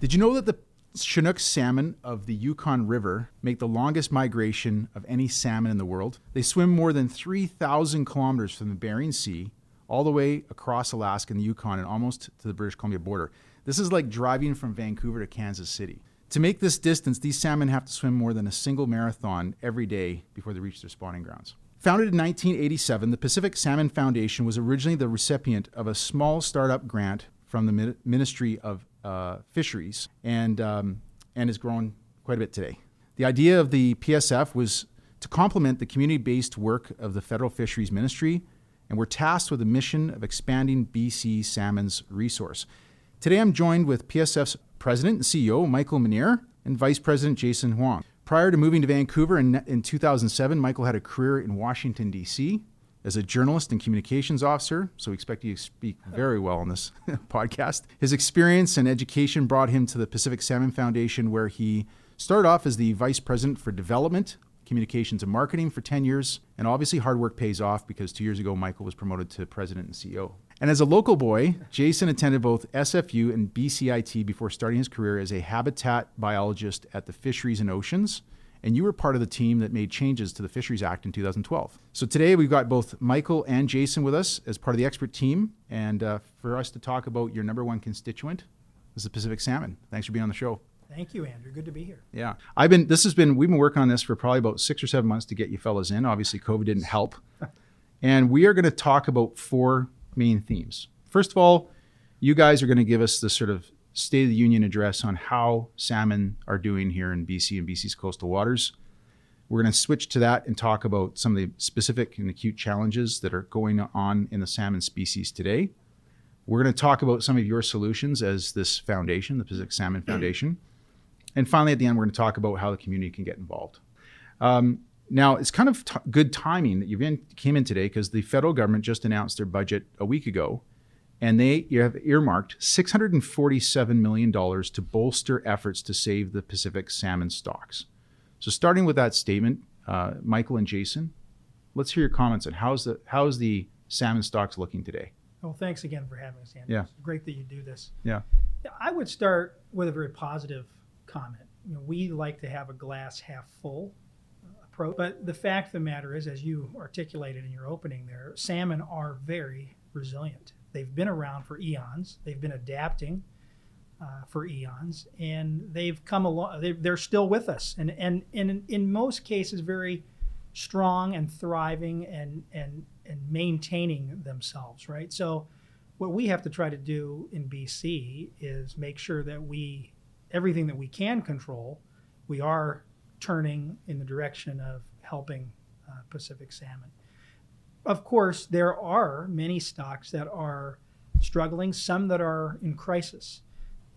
Did you know that the Chinook salmon of the Yukon River make the longest migration of any salmon in the world? They swim more than 3,000 kilometers from the Bering Sea all the way across Alaska and the Yukon and almost to the British Columbia border. This is like driving from Vancouver to Kansas City. To make this distance, these salmon have to swim more than a single marathon every day before they reach their spawning grounds. Founded in 1987, the Pacific Salmon Foundation was originally the recipient of a small startup grant from the Ministry of uh, Fisheries and, um, and has grown quite a bit today. The idea of the PSF was to complement the community based work of the Federal Fisheries Ministry, and we're tasked with the mission of expanding BC salmon's resource. Today I'm joined with PSF's President and CEO Michael Meneer and Vice President Jason Hwang. Prior to moving to Vancouver in, in 2007, Michael had a career in Washington, D.C. as a journalist and communications officer, so we expect you to speak very well on this podcast. His experience and education brought him to the Pacific Salmon Foundation, where he started off as the Vice President for Development, Communications, and Marketing for 10 years. And obviously, hard work pays off because two years ago, Michael was promoted to President and CEO. And as a local boy, Jason attended both SFU and BCIT before starting his career as a habitat biologist at the Fisheries and Oceans. And you were part of the team that made changes to the Fisheries Act in 2012. So today we've got both Michael and Jason with us as part of the expert team, and uh, for us to talk about your number one constituent is the Pacific salmon. Thanks for being on the show. Thank you, Andrew. Good to be here. Yeah, I've been. This has been. We've been working on this for probably about six or seven months to get you fellas in. Obviously, COVID didn't help, and we are going to talk about four main themes. First of all, you guys are going to give us the sort of State of the Union address on how salmon are doing here in BC and BC's coastal waters. We're going to switch to that and talk about some of the specific and acute challenges that are going on in the salmon species today. We're going to talk about some of your solutions as this foundation, the Pacific Salmon Foundation. And finally, at the end, we're going to talk about how the community can get involved. Um, now, it's kind of t- good timing that you came in today because the federal government just announced their budget a week ago, and they have earmarked $647 million to bolster efforts to save the Pacific salmon stocks. So, starting with that statement, uh, Michael and Jason, let's hear your comments on how's the how's the salmon stocks looking today. Well, thanks again for having us, Andy. Yeah, it's great that you do this. Yeah, I would start with a very positive comment. You know, we like to have a glass half full approach. But the fact of the matter is, as you articulated in your opening there, salmon are very resilient. They've been around for eons. They've been adapting uh, for eons, and they've come along. They, they're still with us, and and, and in, in most cases, very strong and thriving and and and maintaining themselves. Right. So, what we have to try to do in BC is make sure that we everything that we can control, we are turning in the direction of helping uh, Pacific salmon. Of course, there are many stocks that are struggling, some that are in crisis.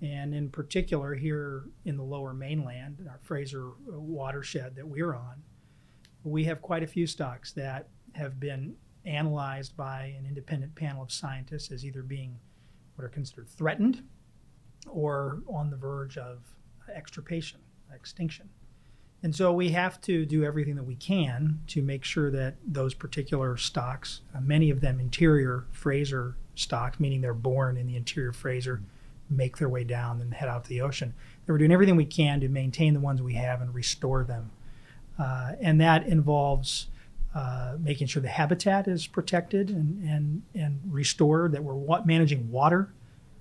And in particular, here in the lower mainland, our Fraser uh, watershed that we're on, we have quite a few stocks that have been analyzed by an independent panel of scientists as either being what are considered threatened or on the verge of extirpation, extinction. And so we have to do everything that we can to make sure that those particular stocks, uh, many of them interior Fraser stocks, meaning they're born in the interior Fraser, make their way down and head out to the ocean. That we're doing everything we can to maintain the ones we have and restore them. Uh, and that involves uh, making sure the habitat is protected and, and, and restored, that we're wa- managing water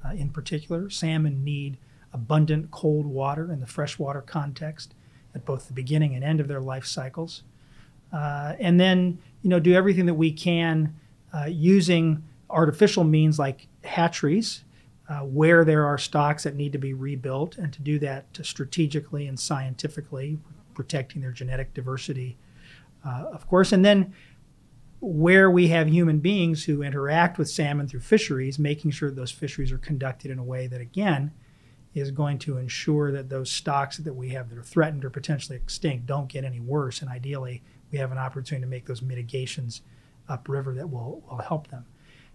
uh, in particular. Salmon need abundant cold water in the freshwater context at both the beginning and end of their life cycles. Uh, and then, you know, do everything that we can uh, using artificial means like hatcheries, uh, where there are stocks that need to be rebuilt, and to do that strategically and scientifically, protecting their genetic diversity, uh, of course. And then, where we have human beings who interact with salmon through fisheries, making sure those fisheries are conducted in a way that, again, is going to ensure that those stocks that we have that are threatened or potentially extinct don't get any worse. And ideally, we have an opportunity to make those mitigations upriver that will, will help them.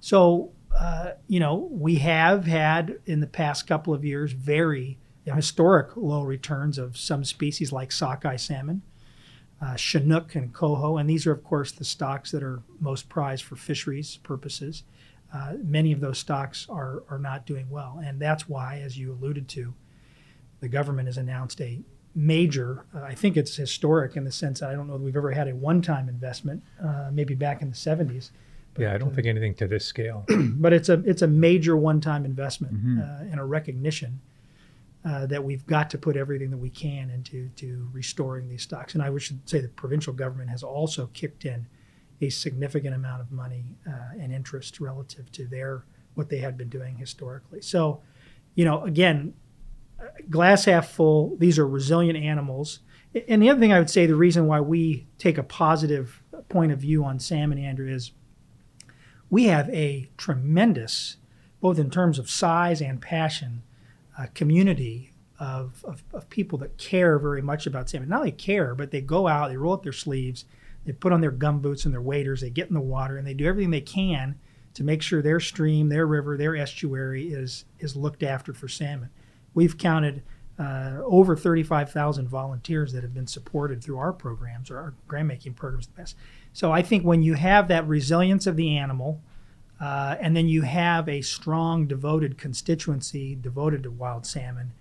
So, uh, you know, we have had in the past couple of years very you know, historic low returns of some species like sockeye salmon, uh, Chinook, and coho. And these are, of course, the stocks that are most prized for fisheries purposes uh, many of those stocks are, are not doing well. And that's why, as you alluded to, the government has announced a major, uh, I think it's historic in the sense that I don't know that we've ever had a one time investment, uh, maybe back in the 70s. But, yeah, I don't think anything to this scale. but it's a it's a major one-time investment uh, and a recognition uh, that we've got to put everything that we can into to restoring these stocks. And I should say the provincial government has also kicked in a significant amount of money uh, and interest relative to their what they had been doing historically. So, you know, again, uh, glass half full. These are resilient animals. And the other thing I would say, the reason why we take a positive point of view on salmon, Andrew, is we have a tremendous, both in terms of size and passion, uh, community of, of, of, people that care very much about salmon. Not only care, but they go out, they roll up their sleeves, they put on their gum boots and their waders, they get in the water, and they do everything they can to make sure their stream, their river, their estuary is is looked after for salmon. We've counted uh, over 35,000 volunteers that have been supported through our programs or our grant making programs. So I think when you have that resilience of the animal, uh, and then you have a strong, devoted constituency devoted to wild salmon,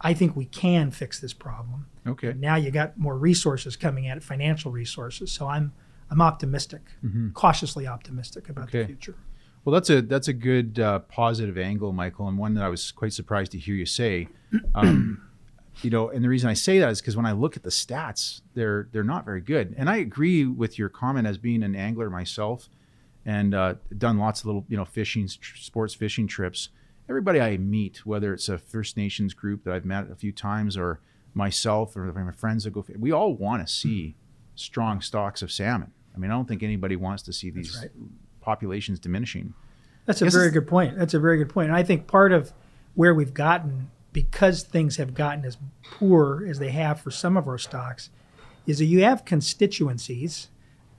I think we can fix this problem. Okay. Now you got more resources coming at it, financial resources. So I'm I'm optimistic, mm-hmm. cautiously optimistic about okay. the future. Well, that's a that's a good uh, positive angle, Michael, and one that I was quite surprised to hear you say. Um, you know, and the reason I say that is because when I look at the stats, they're they're not very good. And I agree with your comment as being an angler myself, and uh, done lots of little you know fishing sports fishing trips. Everybody I meet, whether it's a First Nations group that I've met a few times or myself or my friends that go, we all want to see strong stocks of salmon. I mean, I don't think anybody wants to see these right. populations diminishing. That's a very good point. That's a very good point. And I think part of where we've gotten, because things have gotten as poor as they have for some of our stocks, is that you have constituencies,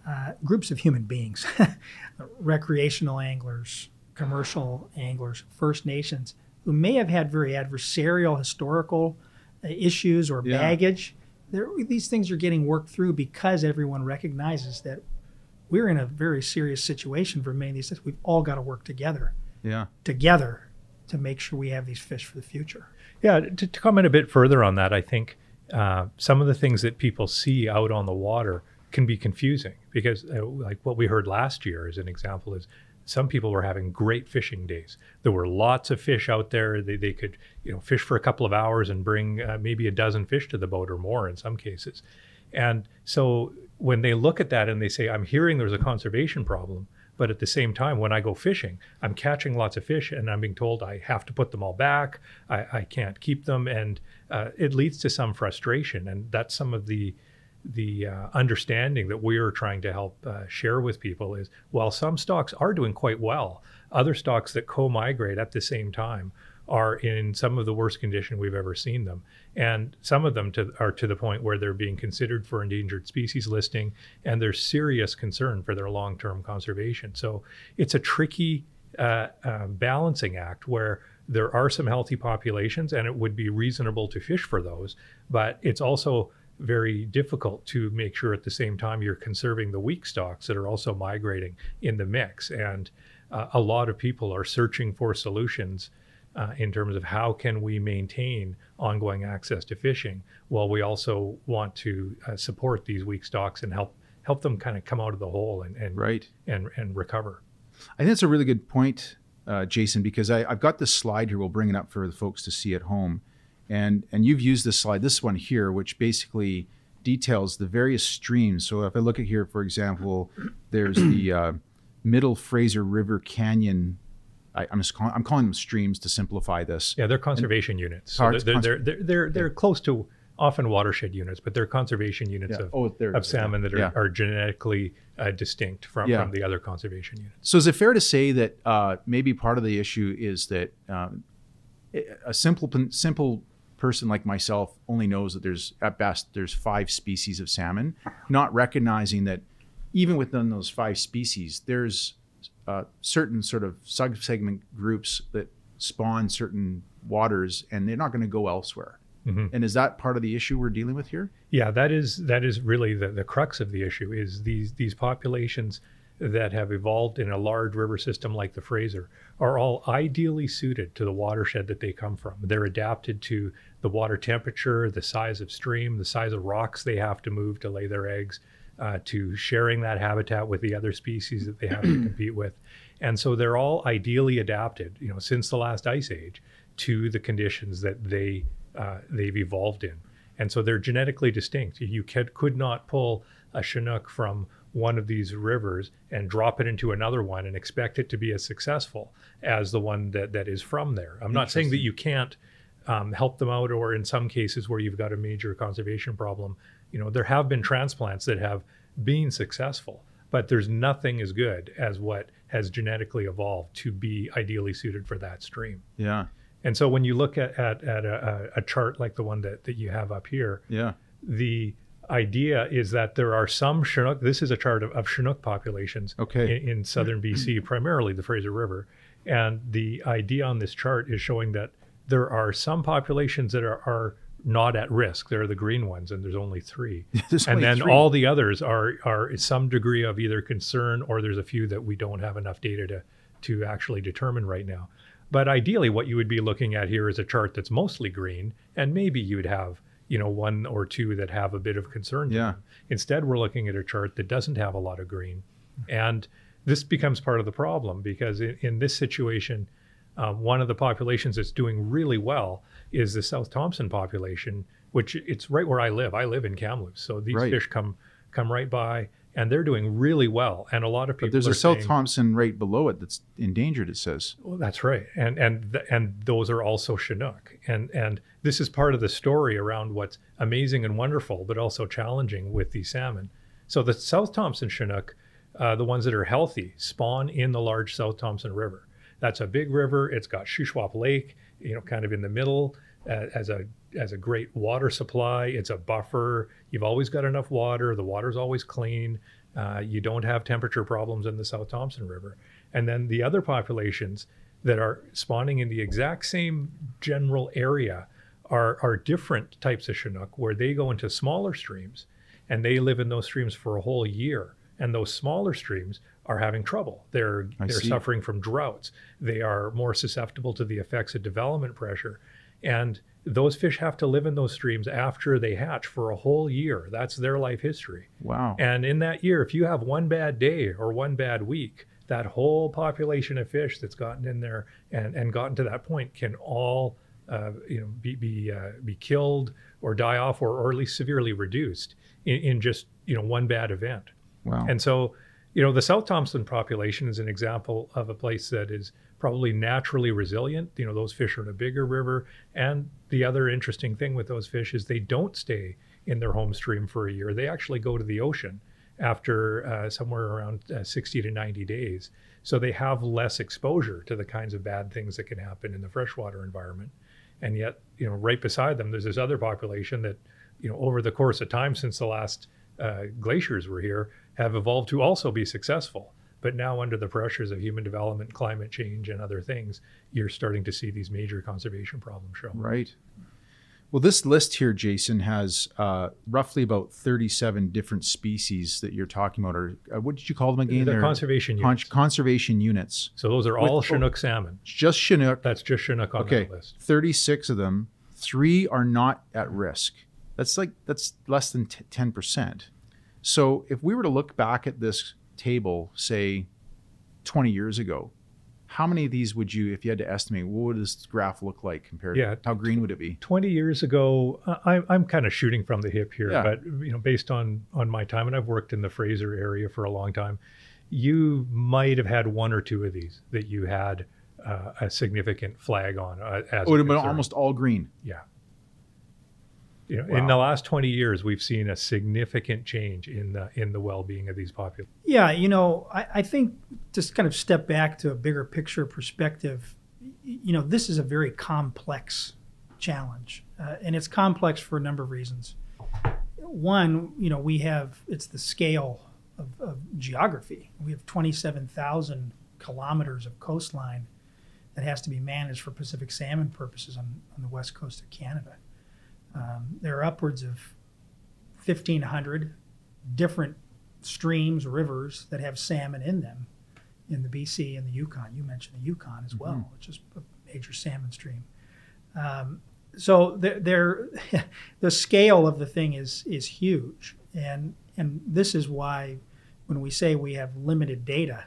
uh, groups of human beings, recreational anglers, commercial anglers, First Nations, who may have had very adversarial historical issues or yeah. baggage these things are getting worked through because everyone recognizes that we're in a very serious situation for many of these things. We've all got to work together. Yeah. Together to make sure we have these fish for the future. Yeah. To, to comment a bit further on that, I think uh, some of the things that people see out on the water can be confusing because, uh, like what we heard last year, as an example, is some people were having great fishing days. There were lots of fish out there. They, they could, you know, fish for a couple of hours and bring uh, maybe a dozen fish to the boat or more in some cases. And so when they look at that and they say, I'm hearing there's a conservation problem, but at the same time, when I go fishing, I'm catching lots of fish and I'm being told I have to put them all back. I, I can't keep them. And uh, it leads to some frustration. And that's some of the the uh, understanding that we are trying to help uh, share with people is while some stocks are doing quite well, other stocks that co migrate at the same time are in some of the worst condition we've ever seen them. And some of them to, are to the point where they're being considered for endangered species listing, and there's serious concern for their long term conservation. So it's a tricky uh, uh, balancing act where there are some healthy populations, and it would be reasonable to fish for those, but it's also very difficult to make sure at the same time you're conserving the weak stocks that are also migrating in the mix. And uh, a lot of people are searching for solutions uh, in terms of how can we maintain ongoing access to fishing while we also want to uh, support these weak stocks and help help them kind of come out of the hole and and right. and and recover. I think that's a really good point, uh, Jason, because I, I've got this slide here. We'll bring it up for the folks to see at home and and you've used this slide, this one here, which basically details the various streams. So if I look at here, for example, there's the uh, Middle Fraser River Canyon. I, am just calling, I'm calling them streams to simplify this. Yeah, they're conservation and units. So they're, they're, they're, they're, they're, they're close to often watershed units, but they're conservation units yeah. of, oh, of salmon that are, yeah. are genetically uh, distinct from, yeah. from the other conservation units. So is it fair to say that uh, maybe part of the issue is that um, a simple simple person like myself only knows that there's at best there's five species of salmon, not recognizing that even within those five species, there's uh, certain sort of subsegment groups that spawn certain waters, and they're not going to go elsewhere. Mm-hmm. And is that part of the issue we're dealing with here? Yeah, that is that is really the, the crux of the issue. Is these these populations that have evolved in a large river system like the Fraser are all ideally suited to the watershed that they come from. They're adapted to the water temperature, the size of stream, the size of rocks they have to move to lay their eggs, uh, to sharing that habitat with the other species that they have to compete with. And so they're all ideally adapted, you know, since the last ice age to the conditions that they uh, they've evolved in. And so they're genetically distinct. You could, could not pull a Chinook from one of these rivers and drop it into another one and expect it to be as successful as the one that, that is from there. I'm not saying that you can't um, help them out, or in some cases where you've got a major conservation problem, you know, there have been transplants that have been successful, but there's nothing as good as what has genetically evolved to be ideally suited for that stream. Yeah. And so when you look at, at, at a, a chart like the one that, that you have up here, Yeah. the idea is that there are some Chinook, this is a chart of, of Chinook populations Okay. in, in southern BC, mm-hmm. primarily the Fraser River. And the idea on this chart is showing that there are some populations that are, are not at risk. They're the green ones, and there's only three. There's and only then three. all the others are are some degree of either concern or there's a few that we don't have enough data to to actually determine right now. But ideally, what you would be looking at here is a chart that's mostly green, and maybe you would have you know one or two that have a bit of concern. Yeah. Instead, we're looking at a chart that doesn't have a lot of green, and this becomes part of the problem because in, in this situation, um, one of the populations that's doing really well is the South Thompson population, which it's right where I live. I live in Kamloops, so these Right. fish come come right by, and they're doing really well. And a lot of people But there's are a South Thompson right below it that's endangered. It says. well, that's right, and and th- and those are also Chinook, and and this is part of the story around what's amazing and wonderful, but also challenging with these salmon. So the South Thompson Chinook, uh, the ones that are healthy, spawn in the large South Thompson River. That's a big river. It's got Shuswap Lake, you know, kind of in the middle uh, as a as a great water supply. It's a buffer. You've always got enough water. The water's always clean. Uh, you don't have temperature problems in the South Thompson River. And then the other populations that are spawning in the exact same general area are, are different types of Chinook where they go into smaller streams and they live in those streams for a whole year. And those smaller streams are having trouble. They're I they're see. suffering from droughts. They are more susceptible to the effects of development pressure. And those fish have to live in those streams after they hatch for a whole year. That's their life history. Wow. And in that year, if you have one bad day or one bad week, that whole population of fish that's gotten in there and, and gotten to that point can all uh, you know be be, uh, be killed or die off or, or at least severely reduced in, in just you know one bad event. wow. And so, you know, the South Thompson population is an example of a place that is probably naturally resilient. You know, those fish are in a bigger river. And the other interesting thing with those fish is they don't stay in their home stream for a year. They actually go to the ocean after uh, somewhere around uh, 60 to 90 days. So they have less exposure to the kinds of bad things that can happen in the freshwater environment. And yet, you know, right beside them, there's this other population that, you know, over the course of time since the last uh, glaciers were here, have evolved to also be successful. But now, under the pressures of human development, climate change, and other things, you're starting to see these major conservation problems show. Right. Well, this list here, Jason, has uh, roughly about 37 different species that you're talking about. Or uh, what did you call them again? They're They're conservation con- units. conservation units. So those are all with- Chinook salmon. Just Chinook. That's just Chinook on Okay, that list. 36 of them. Three are not at risk. That's like that's less than t- 10%. So if we were to look back at this table, say 20 years ago, how many of these would you, if you had to estimate, what would this graph look like compared? Yeah. How green would it be? 20 years ago, I, I'm kind of shooting from the hip here, Yeah. but you know, based on on my time, and I've worked in the Fraser area for a long time, you might have had one or two of these that you had uh, a significant flag on. Uh, as It would have been almost all green. Yeah. You know, in the last 20 years, we've seen a significant change in the in the well-being of these populations. Yeah, you know, I, I think just kind of step back to a bigger picture perspective. You know, this is a very complex challenge, uh, and it's complex for a number of reasons. One, you know, we have it's the scale of, of geography. We have 27,000 kilometers of coastline that has to be managed for Pacific salmon purposes on, on the west coast of Canada. Um, there are upwards of 1,500 different streams, rivers that have salmon in them in the BC and the Yukon. You mentioned the Yukon as well, which is a major salmon stream. Um, so they're the scale of the thing is is huge, and and this is why when we say we have limited data,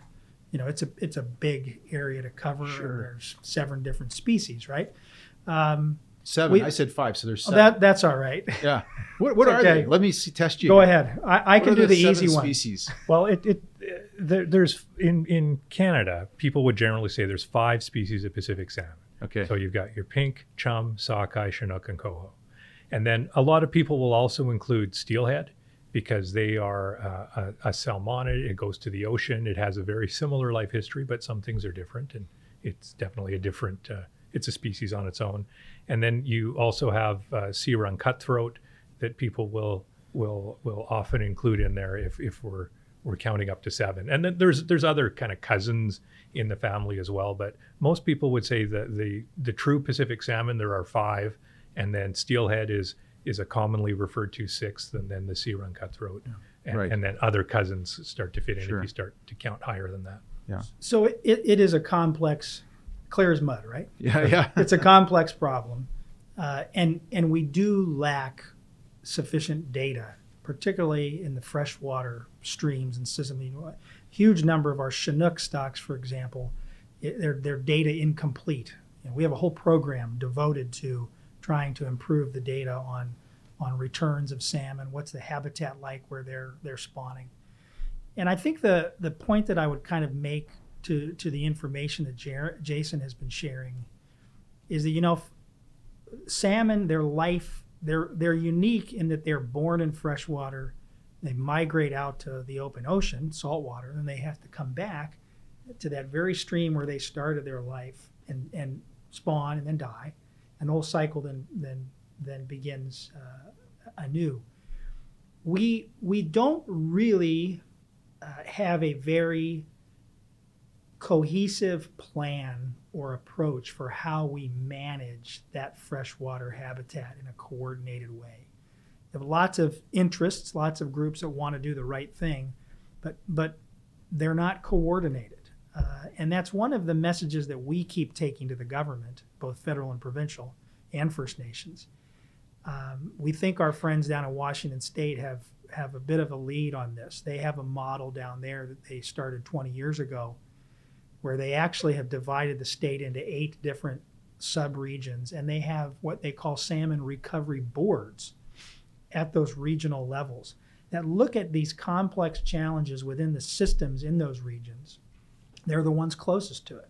you know, it's a it's a big area to cover. Sure. There's seven different species, right? Um, Seven. We- I said five, so there's oh, seven. that that's all right. yeah. What, what are okay. they? Let me see, test you. Go ahead. I, I can do the, seven easy one. species? Well, it, it uh, there, there's in in Canada, people would generally say there's five species of Pacific salmon. Okay. So you've got your pink, chum, sockeye, chinook, and coho, and then a lot of people will also include steelhead because they are uh, a, a salmonid. It goes to the ocean. It has a very similar life history, but some things are different, and it's definitely a different. Uh, it's a species on its own, and then you also have uh, sea run cutthroat that people will will will often include in there if if we're we're counting up to seven. And then there's there's other kind of cousins in the family as well, but most people would say that the the true Pacific salmon there are five, and then steelhead is is a commonly referred to sixth, and then the sea run cutthroat, and, Right. and then other cousins start to fit in Sure. if you start to count higher than that. Yeah. So it, it is a complex, clear as mud, right? Yeah. Yeah. It's a complex problem, uh, and and we do lack sufficient data, particularly in the freshwater streams and systems. You know, a huge number of our Chinook stocks, for example, it, their their data incomplete. You know, we have a whole program devoted to trying to improve the data on on returns of salmon. What's the habitat like where they're they're spawning? And I think the the point that I would kind of make to to the information that Jer- Jason has been sharing is that you know salmon their life they're they're unique in that they're born in freshwater they migrate out to the open ocean saltwater and they have to come back to that very stream where they started their life and and spawn and then die. And the whole cycle then then then begins uh, anew. We we don't really uh, have a very cohesive plan or approach for how we manage that freshwater habitat in a coordinated way. We have lots of interests, lots of groups that want to do the right thing, but but they're not coordinated. Uh, and that's one of the messages that we keep taking to the government, both federal and provincial, and First Nations. Um, we think our friends down in Washington State have have a bit of a lead on this. They have a model down there that they started 20 years ago where they actually have divided the state into eight different subregions and they have what they call salmon recovery boards at those regional levels that look at these complex challenges within the systems in those regions. They're the ones closest to it.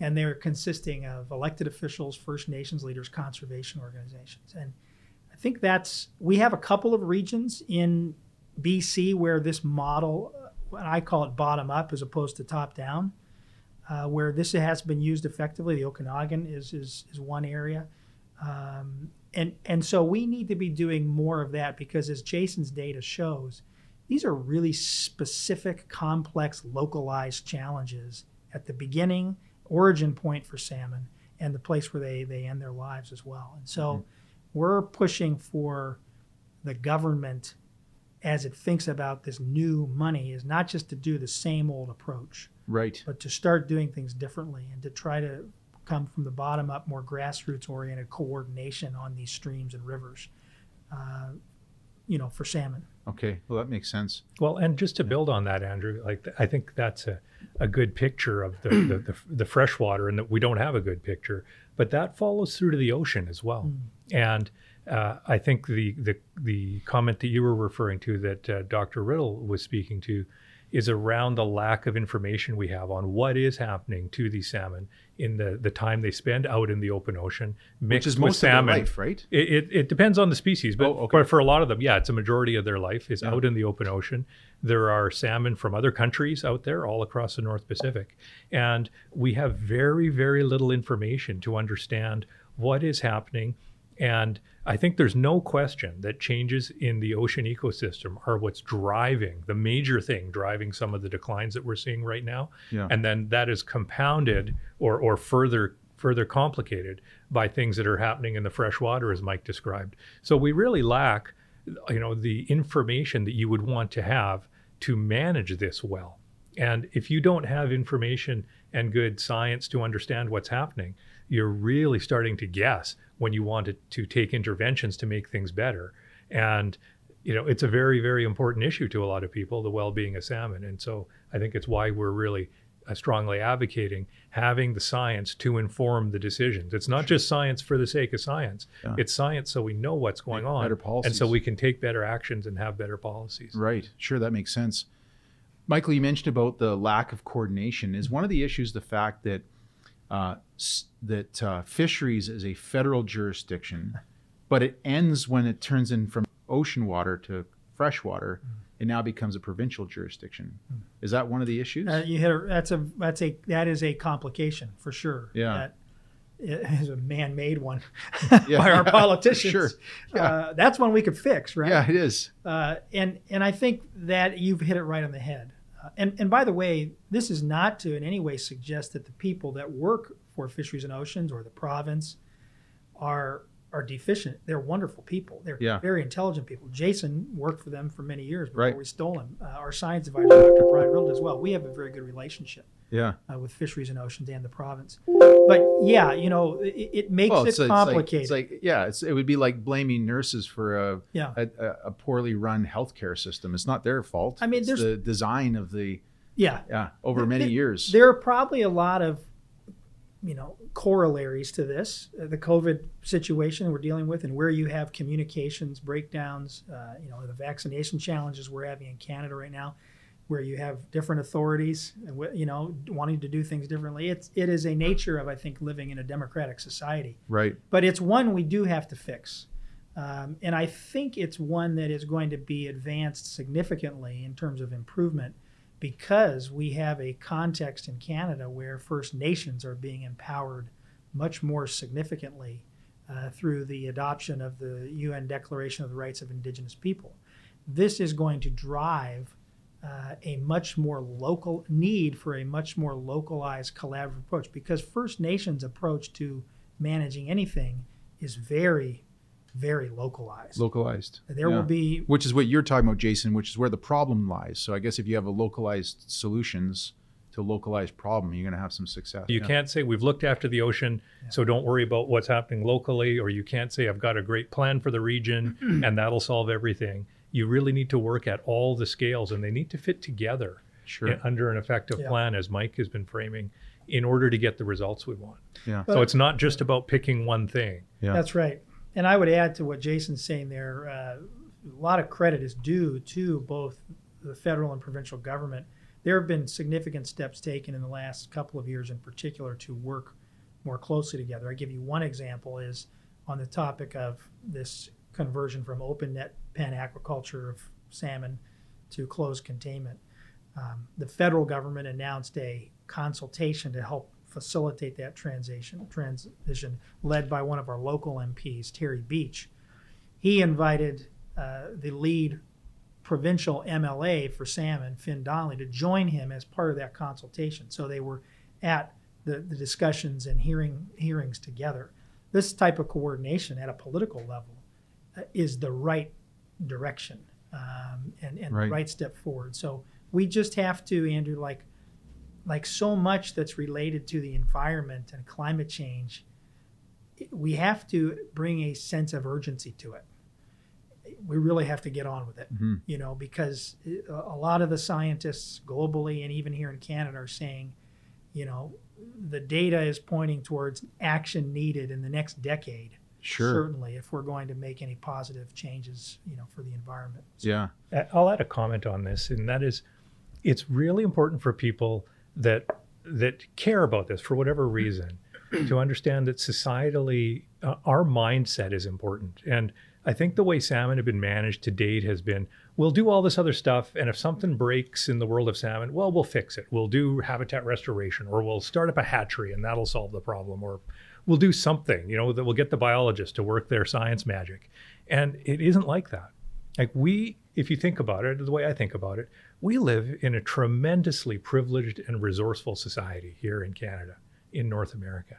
And they're consisting of elected officials, First Nations leaders, conservation organizations. And I think that's, we have a couple of regions in BC where this model, I call it bottom up as opposed to top down, uh, where this has been used effectively. The Okanagan is, is, is one area. Um, and, and so we need to be doing more of that because, as Jason's data shows, these are really specific, complex, localized challenges at the beginning, origin point for salmon, and the place where they, they end their lives as well. And so we're pushing for the government as it thinks about this new money is not just to do the same old approach, Right. but to start doing things differently and to try to come from the bottom up, more grassroots oriented coordination on these streams and rivers, uh, you know, for salmon. Okay. Well, that makes sense. Well, and just to build on that, Andrew, like I think that's a, a good picture of the, the, the, the freshwater and that we don't have a good picture, but that follows through to the ocean as well. And uh, I think the, the, the comment that you were referring to that uh, Dr. Riddell was speaking to is around the lack of information we have on what is happening to these salmon in the, the time they spend out in the open ocean mixed Which is with most of their salmon. life, right? It, it, it depends on the species, but Oh, okay. for, for a lot of them, yeah, it's a majority of their life is Yeah. out in the open ocean. There are salmon from other countries out there all across the North Pacific. And we have very, very little information to understand what is happening. And I think there's no question that changes in the ocean ecosystem are what's driving the major thing, driving some of the declines that we're seeing right now. Yeah. And then that is compounded or, or further further complicated by things that are happening in the fresh water, as Mike described. So we really lack, you know, the information that you would want to have to manage this well. And if you don't have information and good science to understand what's happening, you're really starting to guess when you want to, to take interventions to make things better. And you know, it's a very, very important issue to a lot of people, the well-being of salmon. And so I think it's why we're really uh, strongly advocating having the science to inform the decisions. It's not just science for the sake of science. Yeah. It's science so we know what's going Make on, better and so we can take better actions and have better policies. Right. Sure, that makes sense. Michael, you mentioned about the lack of coordination. Is one of the issues the fact that uh, s- that uh, fisheries is a federal jurisdiction, but it ends when it turns in from ocean water to fresh water. It now becomes a provincial jurisdiction. Is that one of the issues? Uh, you hit a, that's a that's a that is a complication for sure. Yeah. That is a man-made one Yeah, by our yeah, politicians. sure. Yeah. Uh, that's one we could fix, right? Yeah, it is. Uh, and and I think that you've hit it right on the head. Uh, and and by the way, this is not to in any way suggest that the people that work for Fisheries and Oceans or the province are are deficient. They're wonderful people. They're Yeah. very intelligent people. Jason worked for them for many years before Right. we stole him. Uh, our science advisor, Dr. Brian Riddell, as well. We have a very good relationship Yeah. uh, with Fisheries and Oceans and the province. But yeah, you know, it, it makes Well, it it's, it's like, complicated. it's like yeah, it's, it would be like blaming nurses for a, yeah. a, a- poorly run healthcare system. It's not their fault. I mean, it's there's- the design of the Yeah. yeah over many There- years. There are probably a lot of, you know, corollaries to this. Uh, the COVID situation we're dealing with, and where you have communications breakdowns, uh, you know, the vaccination challenges we're having in Canada right now, where you have different authorities, uh, you know, wanting to do things differently. It's it is a nature of I think living in a democratic society right. but it's one we do have to fix. Um, and I think it's one that is going to be advanced significantly in terms of improvement because we have a context in Canada where First Nations are being empowered much more significantly uh, through the adoption of the UN Declaration of the Rights of Indigenous People. This is going to drive uh, a much more local need for a much more localized collaborative approach because First Nations approach to managing anything is very, very localized. Localized. there Yeah. will be which is what you're talking about, Jason, which is where the problem lies. So I guess if you have a localized solutions to a localized problem, you're going to have some success. You Yeah. can't say we've looked after the ocean, so don't worry about what's happening locally, or you can't say I've got a great plan for the region and that'll solve everything. You really need to work at all the scales, and they need to fit together Sure. in- under an effective Yeah. plan, as Mike has been framing, in order to get the results we want. Yeah. so it's not just about picking one thing. Yeah. That's right. And I would add to what Jason's saying there, uh, a lot of credit is due to both the federal and provincial government. There have been significant steps taken in the last couple of years in particular to work more closely together. I give you one example is on the topic of this conversion from open net pen aquaculture of salmon to closed containment. Um, the federal government announced a consultation to help facilitate that transition, transition led by one of our local MPs, Terry Beech. He invited uh, the lead provincial MLA for salmon, Fin Donnelly, to join him as part of that consultation. So they were at the, the discussions and hearing hearings together. This type of coordination at a political level is the right direction um, and, and Right. the right step forward. So we just have to, Andrew, like like so much that's related to the environment and climate change, we have to bring a sense of urgency to it. We really have to get on with it, Mhm. you know, because a a lot of the scientists globally and even here in Canada are saying, you know, the data is pointing towards action needed in the next decade. Sure. Certainly, if we're going to make any positive changes, you know, for the environment. So- Yeah. I'll add a comment on this, and that is, it's really important for people that that care about this for whatever reason to understand that societally uh, our mindset is important. And I think the way salmon have been managed to date has been we'll do all this other stuff, and if something breaks in the world of salmon, well, we'll fix it. We'll do habitat restoration, or we'll start up a hatchery, and that'll solve the problem, or we'll do something, you know, that we'll get the biologists to work their science magic. And it isn't like that. Like we, if you think about it, the way I think about it, we live in a tremendously privileged and resourceful society here in Canada, in North America.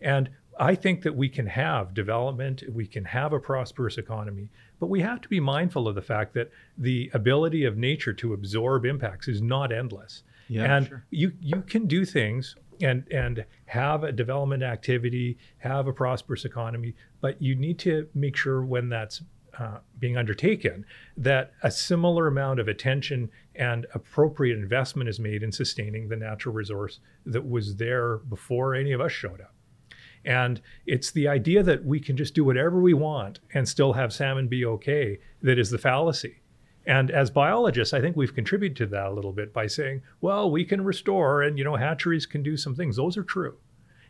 And I think that we can have development, we can have a prosperous economy, but we have to be mindful of the fact that the ability of nature to absorb impacts is not endless. Yeah, and sure. you you can do things and and have a development activity, have a prosperous economy, but you need to make sure when that's uh, being undertaken that a similar amount of attention and appropriate investment is made in sustaining the natural resource that was there before any of us showed up. And it's the idea that we can just do whatever we want and still have salmon be okay that is the fallacy. And as biologists, I think we've contributed to that a little bit by saying, well, we can restore and, you know, hatcheries can do some things. Those are true.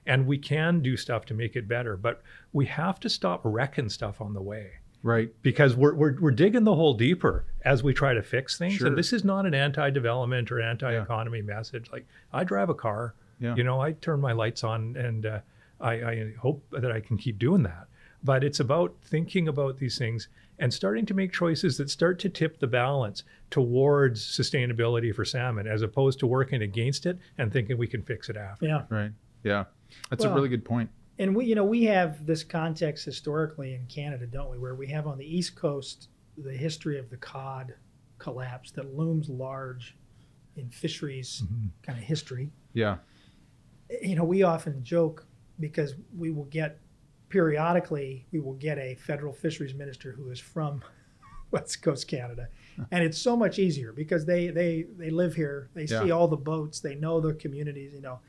And we can do stuff to make it better, but we have to stop wrecking stuff on the way Right. because we're, we're, we're digging the hole deeper as we try to fix things. Sure. And this is not an anti development or anti economy message. Like, I drive a car, Yeah. you know, I turn my lights on and uh, I, I hope that I can keep doing that. But it's about thinking about these things and starting to make choices that start to tip the balance towards sustainability for salmon as opposed to working against it and thinking we can fix it after. Yeah. Right. Yeah. That's a really good point. and we you know we have this context historically in Canada, don't we, where we have on the east coast the history of the cod collapse that looms large in fisheries mm-hmm. kind of history. Yeah. You know, we often joke because we will get periodically we will get a federal fisheries minister who is from West Coast Canada. And it's so much easier because they they they live here, they see all the boats, they know the communities, you know.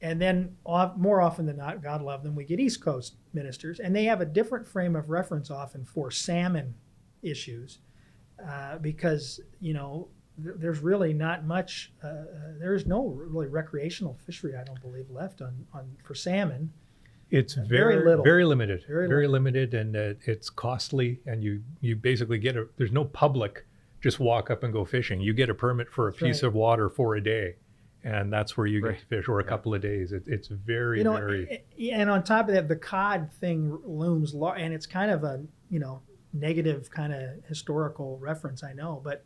And then off, more often than not, God love them, we get East Coast ministers, and they have a different frame of reference often for salmon issues, uh, because you know th- there's really not much. Uh, uh, there's no really recreational fishery, I don't believe, left on, on for salmon. It's Very very little. very limited, Very very, limited, and uh, it's costly. And you you basically get a there's no public just walk up and go fishing. You get a permit for a That's piece right. of water for a day, and that's where you Right. get to fish, or a couple of days. It, it's very you know, very a- a- and on top of that, the cod thing looms large, and it's kind of a you know negative kind of historical reference, I know, but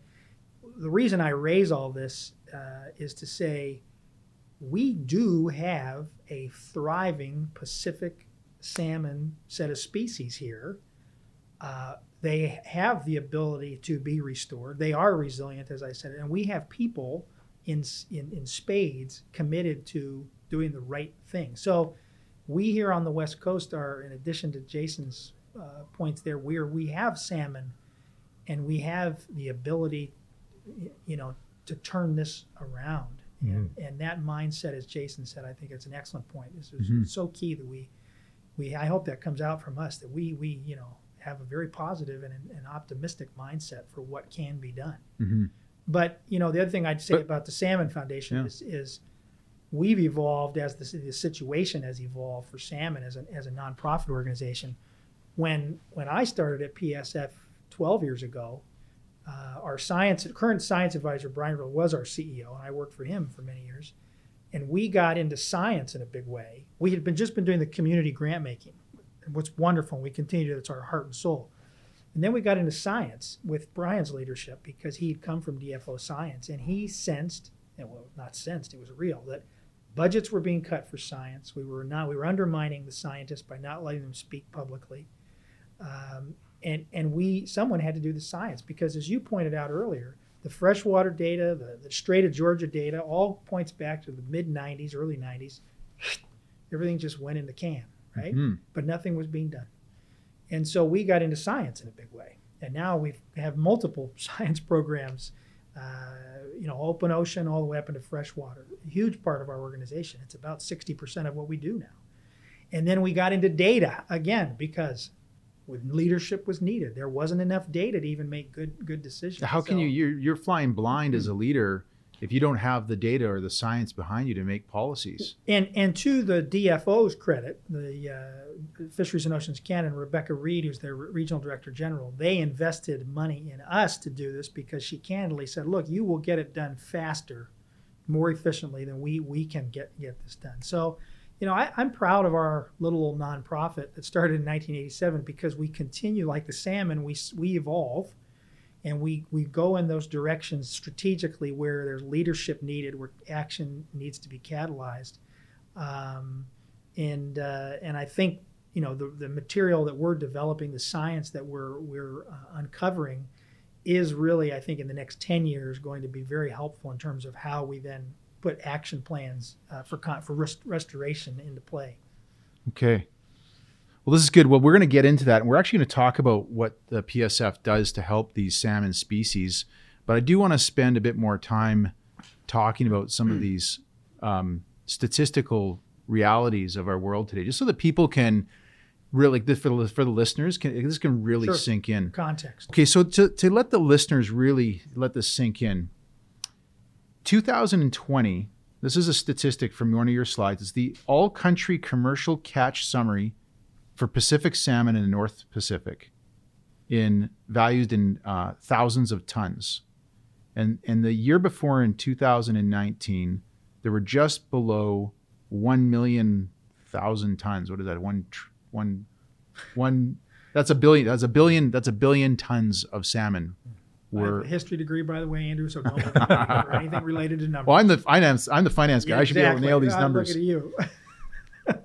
the reason I raise all this uh, is to say we do have a thriving Pacific salmon set of species here. Uh, they have the ability to be restored. They are resilient, as I said, and we have people in in, in spades committed to doing the right thing. So we here on the West Coast are, in addition to Jason's uh, points there, where we have salmon, and we have the ability, you know, to turn this around. And, and that mindset, as Jason said, I think it's an excellent point. This is Mhm. so key that we, we I hope that comes out from us that we we you know have a very positive and an optimistic mindset for what can be done. hmm But you know, the other thing I'd say But- about the Salmon Foundation Yeah. is, is we've evolved as the, the situation has evolved for salmon as a, as a nonprofit organization. When when I started at PSF 12 years ago, uh, our science current science advisor Brian Riddell was our CEO, and I worked for him for many years. And we got into science in a big way. We had been just been doing the community grant making, what's wonderful. And we continue to it's our heart and soul. And then we got into science with Brian's leadership because he'd come from DFO science and he sensed, and well, not sensed, it was real, that budgets were being cut for science. We were not, we were undermining the scientists by not letting them speak publicly. Um, and, and we, someone had to do the science because as you pointed out earlier, the freshwater data, the, the Strait of Georgia data, all points back to the mid 90s, early 90s. Everything just went in the can, right? Mhm. But nothing was being done. And so we got into science in a big way. And now we have multiple science programs, uh, you know, open ocean all the way up into freshwater. A huge part of our organization. It's about 60% of what we do now. And then we got into data again because when leadership was needed, there wasn't enough data to even make good good decisions. How can So- you? You're, you're flying blind as a leader if you don't have the data or the science behind you to make policies. And and to the DFO's credit, the uh, Fisheries and Oceans Canada, Rebecca Reid, who's their regional director general, they invested money in us to do this because she candidly said, "Look, you will get it done faster, more efficiently than we we can get get this done." So, you know, I, I'm proud of our little old nonprofit that started in 1987 because we continue like the salmon, we we evolve and we we go in those directions strategically where there's leadership needed, where action needs to be catalyzed. Um, and uh, and I think you know the the material that we're developing, the science that we're we're uh, uncovering, is really I think in the next ten years going to be very helpful in terms of how we then put action plans uh, for con- for rest- restoration into play. Okay. Well, this is good. Well, we're going to get into that, and we're actually going to talk about what the PSF does to help these salmon species. But I do want to spend a bit more time talking about some of these um, statistical realities of our world today, just so that people can really, for the, for the listeners, can, this can really Sure. sink in. Context. Okay, so to, to let the listeners really let this sink in, 2020, this is a statistic from one of your slides. It's the all country commercial catch summary for Pacific salmon in the North Pacific, in valued in uh, thousands of tons. And, and the year before in 2019, there were just below 1 million thousand tons. What is that? One, one, one, that's a billion, that's a billion, that's a billion tons of salmon were a history degree, by the way, Andrew. So don't look at anything related to numbers. Well, I'm the finance. I'm the finance guy. Yeah, I should be able to nail these numbers. looking at you.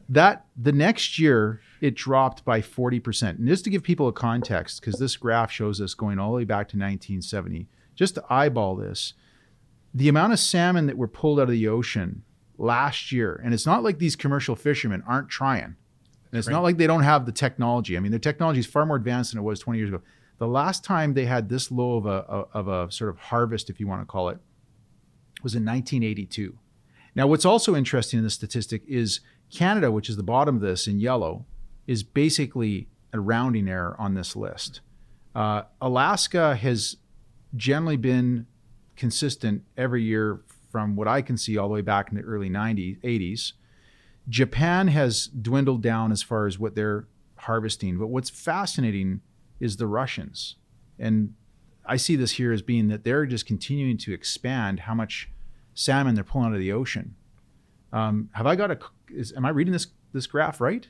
That the next year it dropped by 40 percent. And just to give people a context, because this graph shows us going all the way back to 1970. Just to eyeball this, the amount of salmon that were pulled out of the ocean last year, and it's not like these commercial fishermen aren't trying. And it's not like they don't have the technology. I mean, their technology is far more advanced than it was 20 years ago. The last time they had this low of a of a sort of harvest, if you want to call it, was in 1982. Now, what's also interesting in this statistic is Canada, which is the bottom of this in yellow, is basically a rounding error on this list. Uh, Alaska has generally been consistent every year from what I can see all the way back in the early 90s, 80s. Japan has dwindled down as far as what they're harvesting. But what's fascinating is the Russians. And I see this here as being that they're just continuing to expand how much salmon they're pulling out of the ocean. Um, have I got a? Is, am I reading this this graph right?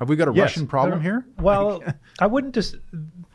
Have we got a Yes. Russian problem here? Well, I wouldn't just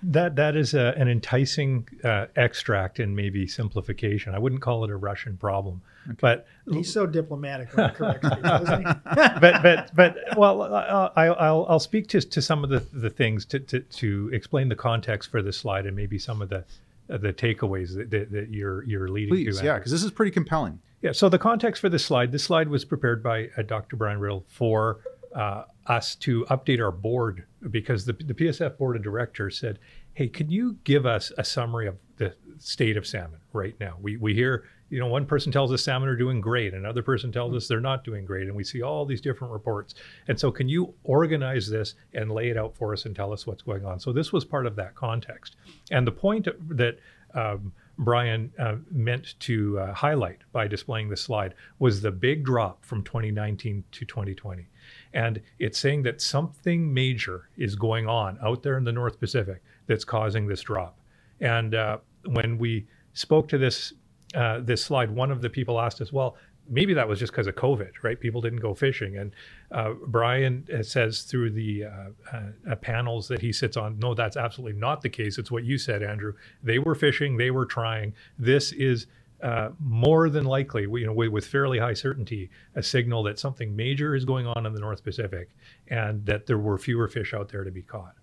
that that is a, an enticing uh, extract and maybe simplification. I wouldn't call it a Russian problem, but He's so diplomatic when he corrects people, isn't he? but but but well, uh, I, I'll I'll speak to to some of the the things to to, to explain the context for this slide and maybe some of the uh, the takeaways that, that, that you're you're leading Please, to. yeah, because this is pretty compelling. Yeah. So the context for this slide, this slide was prepared by uh, Dr. Brian Riddell for uh, us to update our board because the, the PSF board of directors said, "Hey, can you give us a summary of the state of salmon right now?" We we hear, you know, one person tells us salmon are doing great, another person tells us they're not doing great, and we see all these different reports. And so, can you organize this and lay it out for us and tell us what's going on? So this was part of that context, and the point that um, Brian uh, meant to uh, highlight by displaying this slide was the big drop from 2019 to 2020. And it's saying that something major is going on out there in the North Pacific that's causing this drop. And uh, when we spoke to this uh, this slide, one of the people asked us, "Well, maybe that was just because of COVID, right? People didn't go fishing." And uh, Brian uh, says through the uh, uh, panels that he sits on, "No, that's absolutely not the case. It's what you said, Andrew. They were fishing, they were trying. This is." Uh, more than likely, you know, with, with fairly high certainty, a signal that something major is going on in the North Pacific, and that there were fewer fish out there to be caught.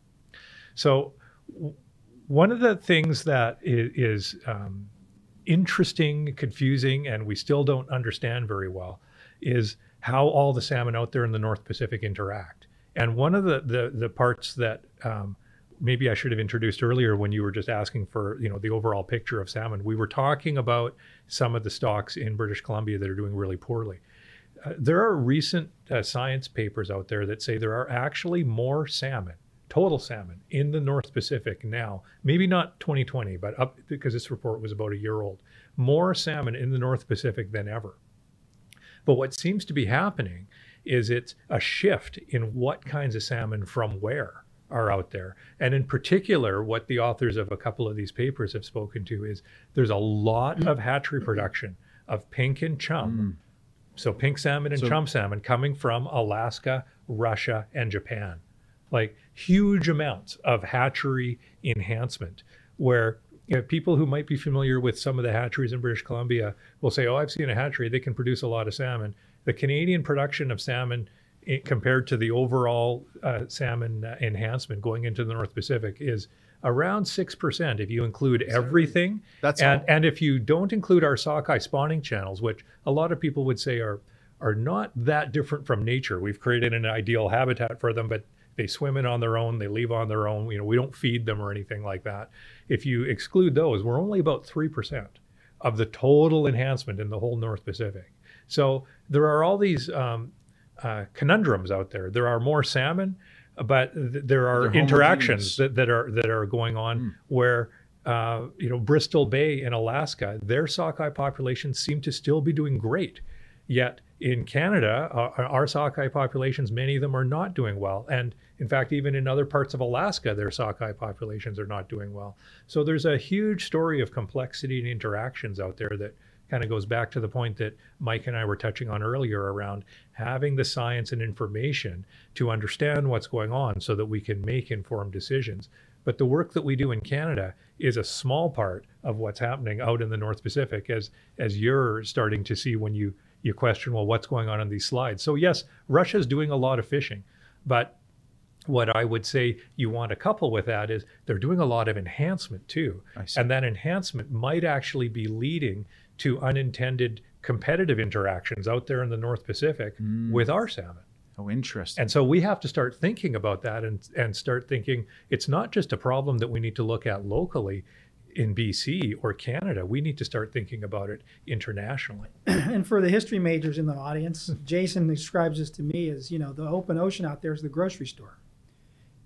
So, w- one of the things that is, is um, interesting, confusing, and we still don't understand very well is how all the salmon out there in the North Pacific interact. And one of the the, the parts that um, maybe I should have introduced earlier when you were just asking for you know the overall picture of salmon, we were talking about some of the stocks in British Columbia that are doing really poorly. Uh, there are recent uh, science papers out there that say there are actually more salmon, total salmon, in the North Pacific now. Maybe not 2020, but up because this report was about a year old. More salmon in the North Pacific than ever. But what seems to be happening is it's a shift in what kinds of salmon from where are out there. And in particular, what the authors of a couple of these papers have spoken to is there's a lot of hatchery production of pink and chum. Mm. So pink salmon and So- chum salmon coming from Alaska, Russia, and Japan. Like huge amounts of hatchery enhancement where you know, people who might be familiar with some of the hatcheries in British Columbia will say, "Oh, I've seen a hatchery; they can produce a lot of salmon." The Canadian production of salmon, i compared to the overall uh, salmon uh, enhancement going into the North Pacific, is around six percent if you include everything. That's and all. and if you don't include our sockeye spawning channels, which a lot of people would say are are not that different from nature. We've created an ideal habitat for them, but they swim in on their own, they leave on their own. You know, we don't feed them or anything like that. If you exclude those, we're only about 3% of the total enhancement in the whole North Pacific. So there are all these um, uh, conundrums out there. There are more salmon, but th- there are They're interactions that, that are that are going on where uh, you know Bristol Bay in Alaska, their sockeye populations seem to still be doing great. Yet in Canada, uh, our sockeye populations, many of them are not doing well. And in fact, even in other parts of Alaska, their sockeye populations are not doing well. So there's a huge story of complexity and interactions out there that kind of goes back to the point that Mike and I were touching on earlier around having the science and information to understand what's going on so that we can make informed decisions. But the work that we do in Canada is a small part of what's happening out in the North Pacific, as as you're starting to see when you you question, well, what's going on on these slides? So yes, Russia's doing a lot of fishing, but what I would say you want to couple with that is they're doing a lot of enhancement too. And that enhancement might actually be leading to unintended competitive interactions out there in the North Pacific mm. with our salmon. Oh, interesting. And so we have to start thinking about that and, and start thinking it's not just a problem that we need to look at locally in BC or Canada. We need to start thinking about it internationally. and for the history majors in the audience, Jason describes this to me as you know the open ocean out there is the grocery store,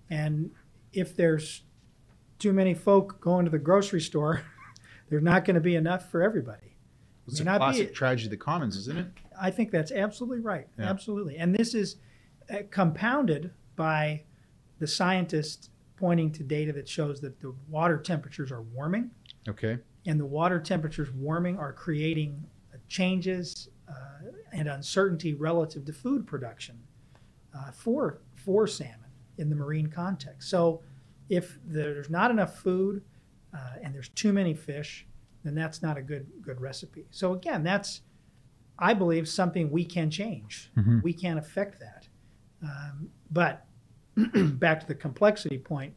and if there's too many folk going to the grocery store, there's not going to be enough for everybody. It's may a be- classic tragedy of the commons, isn't it? I think that's absolutely right. Yeah. Absolutely. And this is uh, compounded by the scientists pointing to data that shows that the water temperatures are warming, Okay. and the water temperatures warming are creating uh, changes uh, and uncertainty relative to food production uh, for for salmon in the marine context. So, if there's not enough food uh, and there's too many fish, then that's not a good good recipe. So again, that's I believe something we can change. Mhm. We can affect that. Um, but back to the complexity point,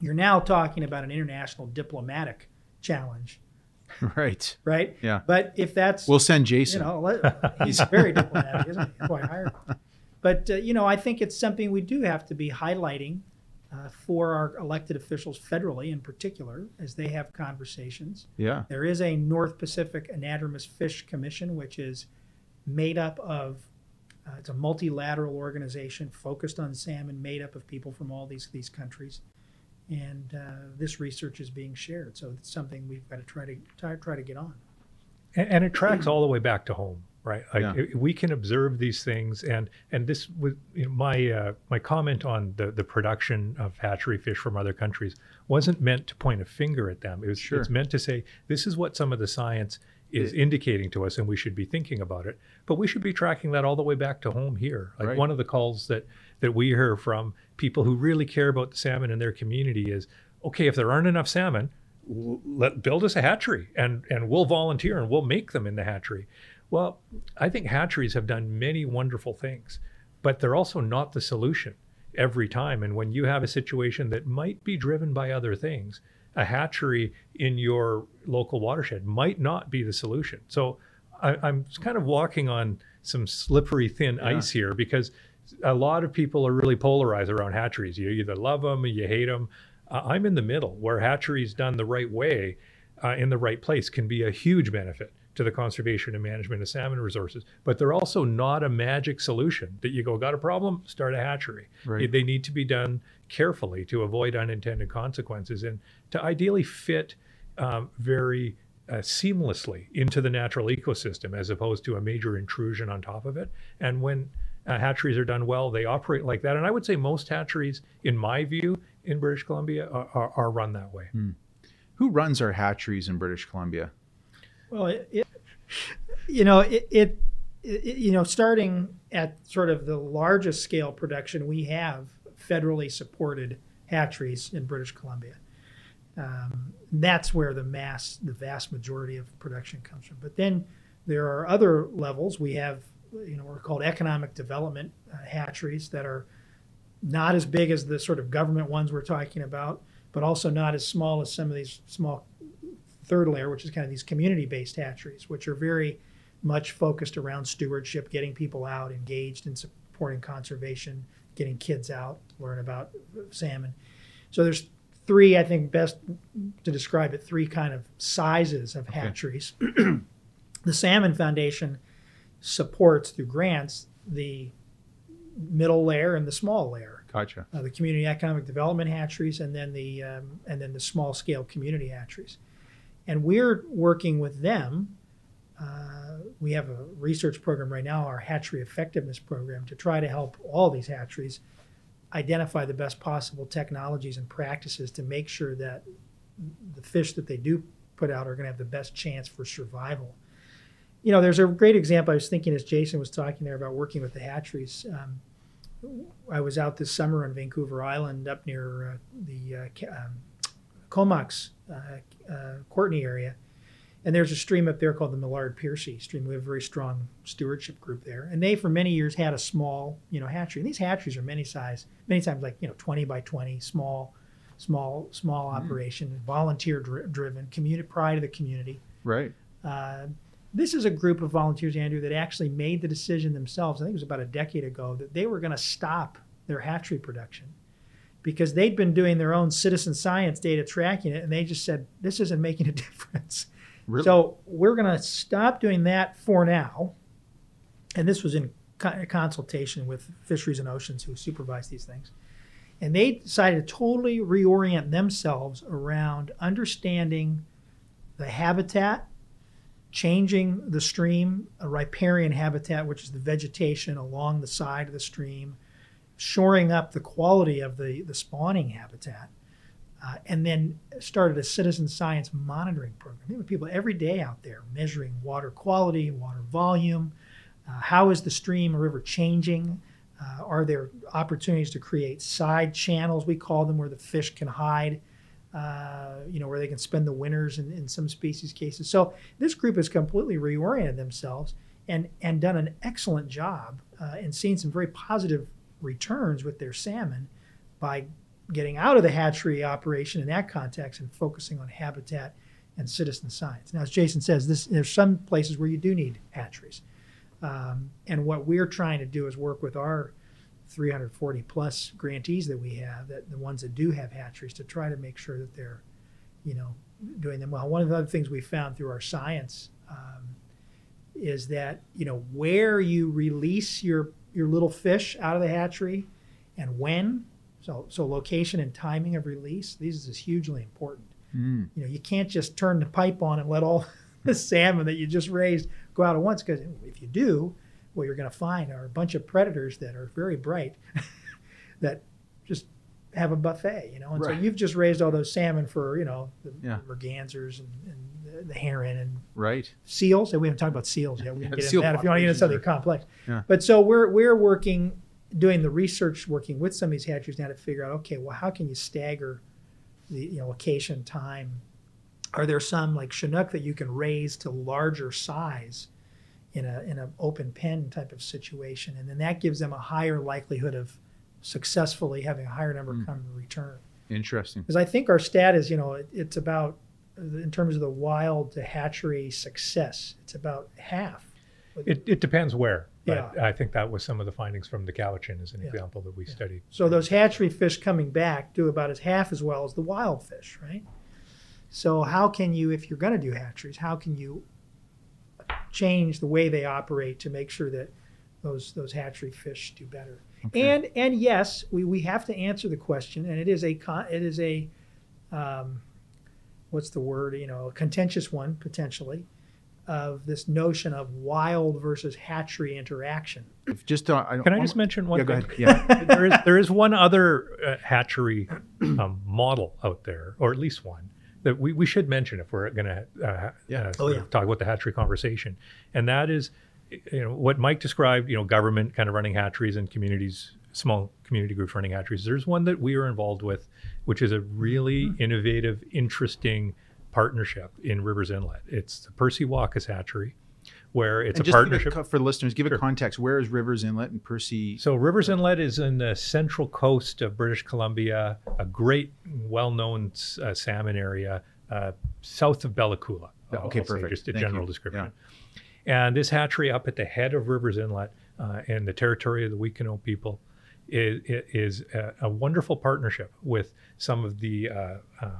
you're now talking about an international diplomatic challenge, Right. right? Yeah. But if that's We'll send you Jason. know, he's very diplomatic, isn't he? That's why I hired him. But uh, you know, I think it's something we do have to be highlighting uh, for our elected officials federally, in particular, as they have conversations. yeah. There is a North Pacific Anadromous Fish Commission, which is made up of uh, it's a multilateral organization focused on salmon, made up of people from all these these countries, and uh, this research is being shared. So it's something we've got to try to try, try to get on. and, and it tracks all the way back to home right like Yeah. we can observe these things and and this was you know, my uh, my comment on the the production of hatchery fish from other countries wasn't meant to point a finger at them it was Sure. it's meant to say this is what some of the science is indicating to us and we should be thinking about it but we should be tracking that all the way back to home here like Right. one of the calls that that we hear from people who really care about the salmon in their community is okay if there aren't enough salmon let build us a hatchery and and we'll volunteer and we'll make them in the hatchery well i think hatcheries have done many wonderful things but they're also not the solution every time. And when you have a situation that might be driven by other things a hatchery in your local watershed might not be the solution. So I, i'm kind of walking on some slippery thin Yeah. ice here because a lot of people are really polarized around hatcheries. You either love them or you hate them uh, I'm in the middle where hatcheries done the right way uh, in the right place can be a huge benefit to the conservation and management of salmon resources. But they're also not a magic solution that you go, got a problem, start a hatchery. Right. They need to be done carefully to avoid unintended consequences and to ideally fit um, very uh, seamlessly into the natural ecosystem as opposed to a major intrusion on top of it. And when uh, hatcheries are done well, they operate like that. And I would say most hatcheries, in my view, in British Columbia, are, are, are run that way. Who runs our hatcheries in British Columbia? Well, it, it you know, it, it, it, you know, starting at sort of the largest scale production, we have federally supported hatcheries in British Columbia. Um, that's where the mass, the vast majority of production comes from. But then there are other levels. We have, you know, we're called economic development uh, hatcheries that are not as big as the sort of government ones we're talking about, but also not as small as some of these small third layer, which is kind of these community-based hatcheries, which are very much focused around stewardship, getting people out, engaged in supporting conservation, getting kids out, learn about salmon. So there's three, I think, best to describe it, three kind of sizes of Okay. hatcheries. the Salmon Foundation supports through grants the middle layer and the small layer, Gotcha. uh, the community economic development hatcheries, and then the um, and then the small scale community hatcheries. And we're working with them. Uh, we have a research program right now, our hatchery effectiveness program, to try to help all these hatcheries identify the best possible technologies and practices to make sure that the fish that they do put out are going to have the best chance for survival. You know, there's a great example I was thinking as Jason was talking there about working with the hatcheries. Um, I was out this summer on Vancouver Island up near uh, the uh, um, Comox, Uh, uh, Courtenay area. And there's a stream up there called the Millard Piercy stream. We have a very strong stewardship group there. And they, for many years, had a small, you know, hatchery. And these hatcheries are many size, many times like, you know, 20 by 20, small, small, small mm-hmm. operation, volunteer dri- driven, community pride of the community. Right. Uh, this is a group of volunteers, Andrew, that actually made the decision themselves. I think it was about a decade ago that they were going to stop their hatchery production because they'd been doing their own citizen science data tracking it, and they just said this isn't making a difference. Really? So we're going to stop doing that for now. And this was in co- consultation with Fisheries and Oceans, who supervise these things. And they decided to totally reorient themselves around understanding the habitat, changing the stream, a riparian habitat, which is the vegetation along the side of the stream, shoring up the quality of the, the spawning habitat, uh, and then started a citizen science monitoring program. There were people every day out there measuring water quality, water volume, uh, how is the stream or river changing? Uh, are there opportunities to create side channels, we call them, where the fish can hide? Uh, you know, where they can spend the winters in, in some species cases. So this group has completely reoriented themselves and, and done an excellent job uh, and seen some very positive returns with their salmon by getting out of the hatchery operation in that context and focusing on habitat and citizen science. Now, as Jason says, this, there's some places where you do need hatcheries. Um, and what we're trying to do is work with our 340 plus grantees that we have, that the ones that do have hatcheries, to try to make sure that they're, you know, doing them well. One of the other things we found through our science um, is that you know where you release your your little fish out of the hatchery and when. So so location and timing of release. These is hugely important. Mm. You know, you can't just turn the pipe on and let all the salmon that you just raised go out at once because if you do, what you're going to find are a bunch of predators that are very bright that just have a buffet, you know. And Right. so you've just raised all those salmon for, you know, the Yeah. mergansers and, and the, the heron and Right. seals. And we haven't talked about seals yet. We can Yeah, get into that if you want to get into something populations complex. Yeah. But so we're we're working, doing the research, working with some of these hatcheries now to figure out, okay, well, how can you stagger the you know location, time? Are there some like Chinook that you can raise to larger size in a in an open pen type of situation, and then that gives them a higher likelihood of successfully having a higher number Mm. come to return Interesting. because I think our stat is, you know, it, it's about in terms of the wild to hatchery success, it's about half. It, it depends where. But Yeah. I think that was some of the findings from the Cowichan as an Yeah. example that we Yeah. studied. So those hatchery fish coming back do about as half as well as the wild fish, right? So how can you, if you're going to do hatcheries, how can you change the way they operate to make sure that those those hatchery fish do better? Okay. And and yes, we, we have to answer the question, and it is a con, it is a um, what's the word? You know, a contentious one potentially of this notion of wild versus hatchery interaction. If just uh, I, Can I just mention one Yeah, go thing? ahead. Yeah. there is there is one other uh, hatchery um, model out there, or at least one that we, we should mention if we're going to uh, Yeah. uh, Oh, yeah. of talk about the hatchery conversation, and that is you know what Mike described. You know, government kind of running hatcheries and communities small community groups running hatcheries. There's one that we are involved with, which is a really Mm-hmm. innovative, interesting partnership in Rivers Inlet. It's the Percy Walkus Hatchery, where it's and a just partnership. a, for the listeners, give a context. Where is Rivers Inlet and Percy? So Rivers Inlet is in the central coast of British Columbia, a great, well-known uh, salmon area uh, south of Bella Coola. Yeah, okay, I'll perfect. Just a Thank general you. description. And this hatchery up at the head of Rivers Inlet uh, in the territory of the Wuikinuxv people is, is a, a wonderful partnership with some of the uh, um,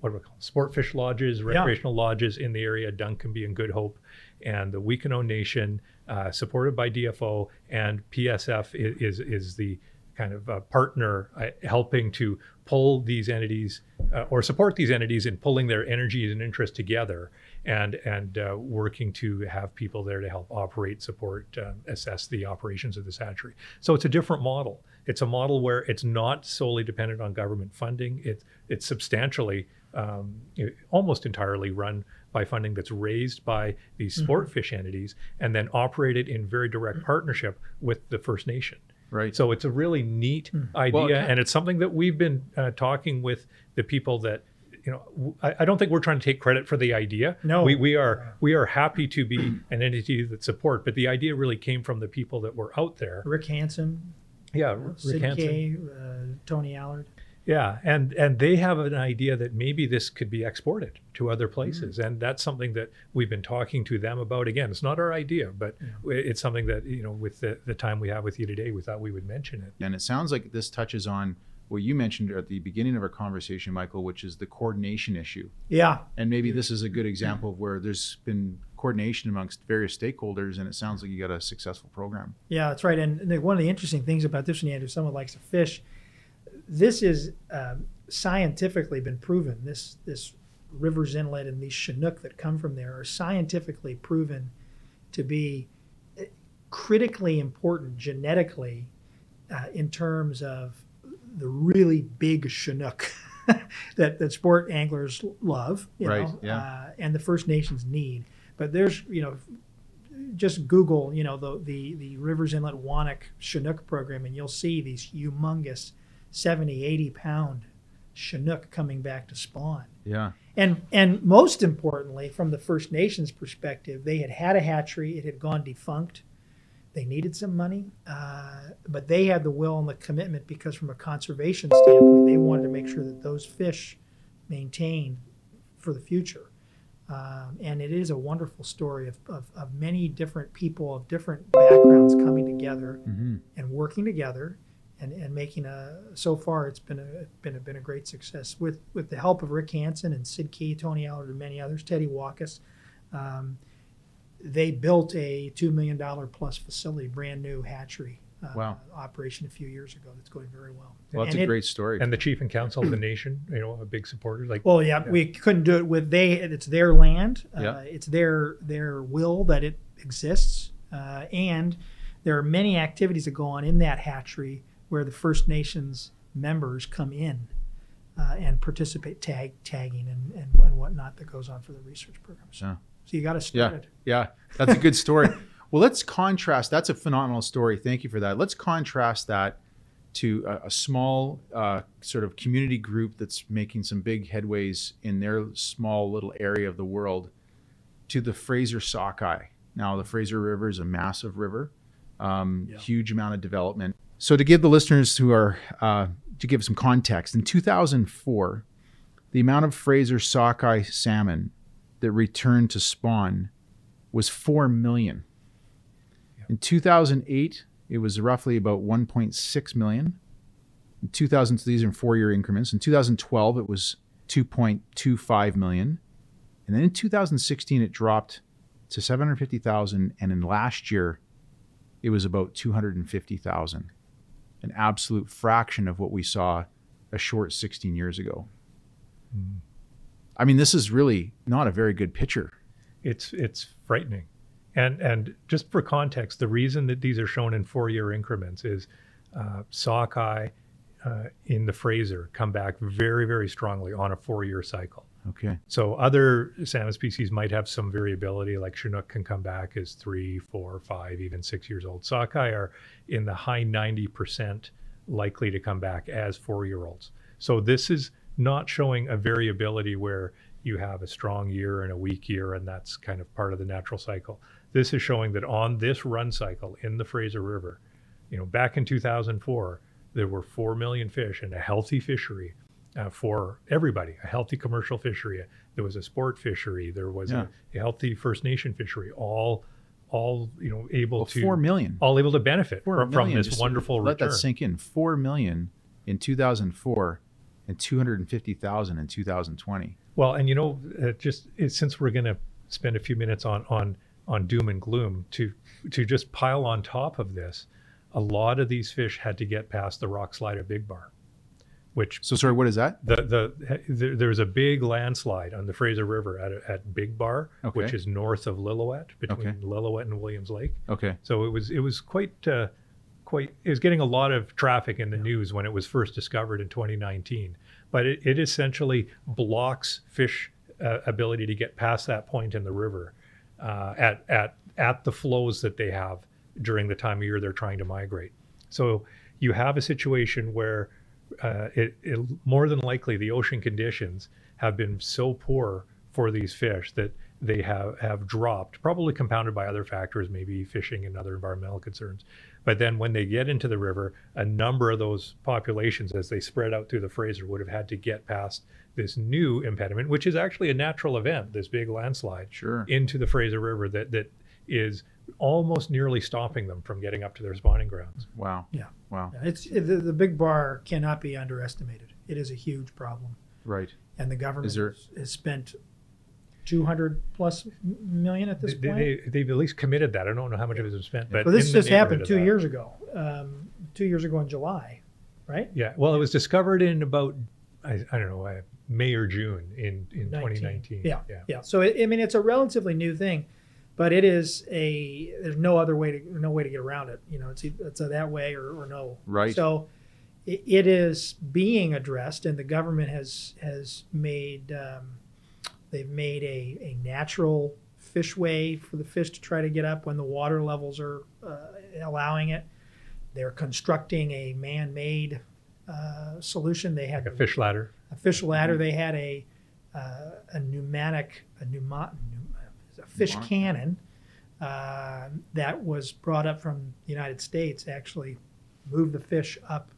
what do we call them? sport fish lodges, recreational lodges in the area, Duncanby and Good Hope, and the Wuikinuxv Nation, uh, supported by DFO and PSF i- is is the kind of uh, partner uh, helping to pull these entities uh, or support these entities in pulling their energies and interests together and and uh, working to have people there to help operate, support, uh, assess the operations of this hatchery. So it's a different model. It's a model where it's not solely dependent on government funding. It's it's substantially, um, almost entirely run by funding that's raised by these sport fish entities and then operated in very direct partnership with the First Nation. Right. So it's a really neat idea, Well, it- and it's something that we've been uh, talking with the people that you know. w- I, I don't think we're trying to take credit for the idea. No. we we are we are happy to be an entity that support, but the idea really came from the people that were out there. Rick Hansen, Yeah, Rick Sid Hansen. Kay, uh, Tony Allard. Yeah, and and they have an idea that maybe this could be exported to other places, Mm. and that's something that we've been talking to them about. Again, it's not our idea, but it's something that you know, with the, the time we have with you today, we thought we would mention it. And it sounds like this touches on what you mentioned at the beginning of our conversation, Michael, which is the coordination issue. Yeah, And maybe this is a good example of where there's been coordination amongst various stakeholders, and it sounds like you got a successful program. Yeah, that's right. And one of the interesting things about this one, Andrew, someone likes to fish. This is um, scientifically been proven. This this rivers inlet and these Chinook that come from there are scientifically proven to be uh, critically important genetically uh, in terms of the really big Chinook that, that sport anglers love, you Right, know, yeah. uh, and the First Nations need. But there's, you know, just Google, you know, the the, the Rivers Inlet Wannock Chinook program, and you'll see these humongous 70, 80 pound Chinook coming back to spawn. Yeah. And and most importantly, from the First Nations perspective, they had had a hatchery; it had gone defunct. They needed some money, uh, but they had the will and the commitment because, from a conservation standpoint, they wanted to make sure that those fish maintained for the future. Um, and it is a wonderful story of, of, of many different people of different backgrounds coming together hmm and working together and, and making a so far it's been a been a been a great success with with the help of Rick Hansen and Sid Key, Tony Allard, and many others, Teddy Walkus. Um, they built a two million dollar plus facility, brand new hatchery uh, Wow. operation a few years ago. That's going very well. Well, that's And a it- great story. And the chief and council of the nation, you know, a big supporter. Like, Well, yeah, we couldn't do it with they. It's their land. Uh, Yeah. It's their their will that it exists, uh, and there are many activities that go on in that hatchery where the First Nations members come in uh, and participate, tag tagging and, and and whatnot that goes on for the research programs. Yeah. So you got to start Yeah. it. Yeah, that's a good story. well, let's contrast. That's a phenomenal story. Thank you for that. Let's contrast that to a, a small uh, sort of community group that's making some big headways in their small little area of the world to the Fraser Sockeye. Now, the Fraser River is a massive river, um, Yeah. huge amount of development. So, to give the listeners who are, uh, to give some context, in 2004, the amount of Fraser Sockeye salmon that returned to spawn was 4 million. In 2008, it was roughly about 1.6 million. In 2000, so these are in four year increments. In 2012, it was 2.25 million. And then in 2016, it dropped to 750,000. And in last year, it was about 250,000, an absolute fraction of what we saw a short 16 years ago. Hmm. I mean, this is really not a very good picture. it's it's frightening and and just for context the reason that these are shown in four year increments is uh, sockeye uh, in the fraser come back very very strongly on a four year cycle Okay. So other salmon species might have some variability, like Chinook can come back as three, four, five, even six years old. Sockeye are in the high 90% likely to come back as four year olds. So this is not showing a variability where you have a strong year and a weak year, and that's kind of part of the natural cycle. This is showing that on this run cycle in the Fraser River, you know, back in 2004, there were 4 million fish and a healthy fishery uh, for everybody, a healthy commercial fishery. There was a sport fishery. There was Yeah. a, a healthy First Nation fishery, all, all, you know, able Well, to, four million. all able to benefit from, from this wonderful let return. that sink in. Four million in 2004 and 250,000 in 2020. Well, and you know, uh, just it, since we're going to spend a few minutes on on on doom and gloom, to to just pile on top of this, a lot of these fish had to get past the rock slide at Big Bar, which So sorry, what is that? the the there, there was a big landslide on the Fraser River at at Big Bar, Okay. which is north of Lillooet, between Okay. Lillooet and Williams Lake. Okay. So it was it was quite uh, quite it was getting a lot of traffic in the news when it was first discovered in 2019. But it, it essentially blocks fish uh, ability to get past that point in the river uh, at at at the flows that they have during the time of year they're trying to migrate. So you have a situation where uh, it, it more than likely the ocean conditions have been so poor for these fish that they have have dropped, probably compounded by other factors, maybe fishing and other environmental concerns. But then when they get into the river, a number of those populations, as they spread out through the Fraser, would have had to get past this new impediment, which is actually a natural event, this big landslide Sure. into the Fraser River that that is almost nearly stopping them from getting up to their spawning grounds. Wow. Yeah. Wow. Yeah, It's the, the big bar cannot be underestimated. It is a huge problem, Right. and the government Is there- has, has spent 200 million at this They, point. they, they've at least committed that. I don't know how much of it has been spent, but well, this just happened two years ago. Um, two years ago in July, right? Yeah. Well, it was discovered in about I, I don't know May or June in in 19. 2019. Yeah, Yeah. yeah. So it, I mean, it's a relatively new thing, but it is a. There's no other way to no way to get around it. You know, it's it's a that way or, or no. Right. So it, it is being addressed, and the government has has made um, they've made a, a natural fishway for the fish to try to get up when the water levels are uh, allowing it. They're constructing a man-made uh, solution. They had Like a fish ladder. A fish ladder. They had a uh, a pneumatic a pneuma, a fish cannon uh, that was brought up from the United States. Actually, moved the fish up,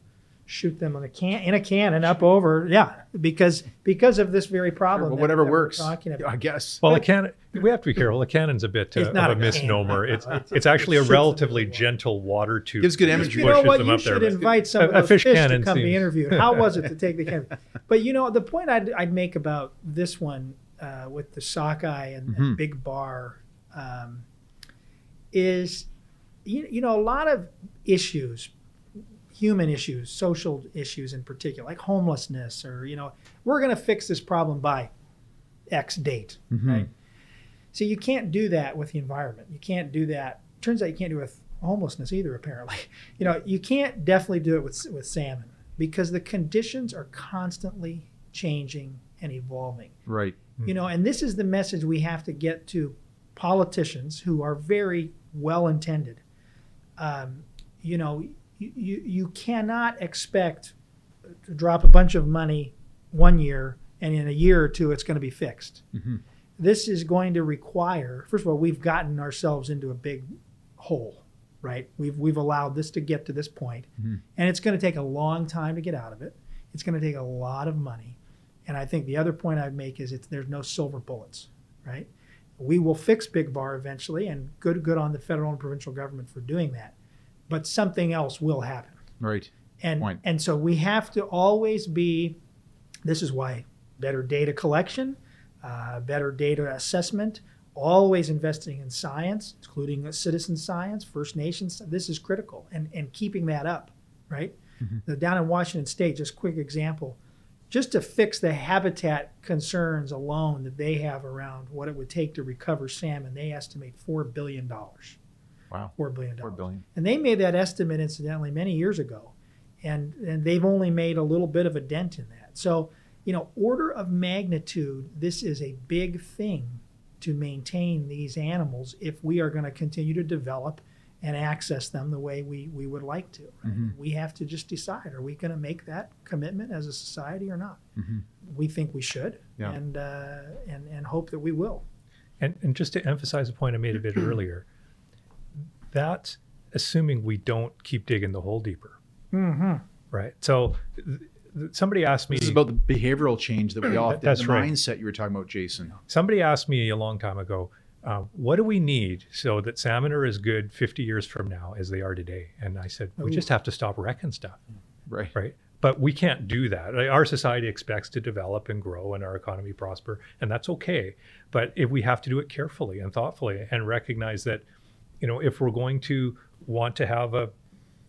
shoot them in a can in a cannon up over. Yeah, because because of this very problem. Well, that- whatever that we're works. talking about. I guess. Well, a cannon. We have to be careful. A cannon's a bit uh, It's not of a, a misnomer. It's it's- it's actually a it shoots relatively into the water. gentle water tube. Gives good imagery. You know pushes what? them You up there. should invite some A- of a those fish fish, to cannon come be interviewed. How was it to take the cannon? But you know, the point I'd, I'd make about this one uh, with the sockeye and, and Mhm. big bar um, is, you, you know, a lot of issues, human issues, social issues in particular, like homelessness, or you know, we're going to fix this problem by X date, Mhm. right? So you can't do that with the environment. You can't do that. Turns out you can't do it with homelessness either. Apparently, you know, you can't definitely do it with with salmon because the conditions are constantly changing and evolving. Right. You know, and this is the message we have to get to politicians who are very well intended. Um, you know, you, you cannot expect to drop a bunch of money one year and in a year or two it's going to be fixed. Mhm. this is going to require first of all we've gotten ourselves into a big hole right? We've we've allowed this to get to this point. Mhm. and it's going to take a long time to get out of it. It's going to take a lot of money. And i think the other point i'd make is it's there's no silver bullets right? We will fix big bar eventually and good good on the federal and provincial government for doing that but something else will happen Right. and Point. and so we have to always be this is why better data collection uh, better data assessment always investing in science including citizen science first nations this is critical and and keeping that up right Mhm. the, down in washington state just quick example just to fix the habitat concerns alone that they have around what it would take to recover salmon they estimate $4 billion Wow. four billion dollars. Four billion, and they made that estimate incidentally many years ago and and they've only made a little bit of a dent in that so you know, order of magnitude, this is a big thing to maintain these animals if we are going to continue to develop and access them the way we, we would like to. Mhm. We have to just decide are we going to make that commitment as a society or not? Mhm. We think we should, Yeah. and, uh, and, and hope that we will. And, and just to emphasize a point I made a bit earlier, that's assuming we don't keep digging the hole deeper, Mm-hmm. right? So th- th- somebody asked me. This is about the behavioral change that we all the, That's the right. mindset you were talking about, Jason. Somebody asked me a long time ago, uh, what do we need so that salmon are as good 50 years from now as they are today? And I said, we Ooh. just have to stop wrecking stuff, Right. right? But we can't do that. Like, Our society expects to develop and grow and our economy prosper, and that's okay. But if we have to do it carefully and thoughtfully and recognize that, you know, if we're going to want to have a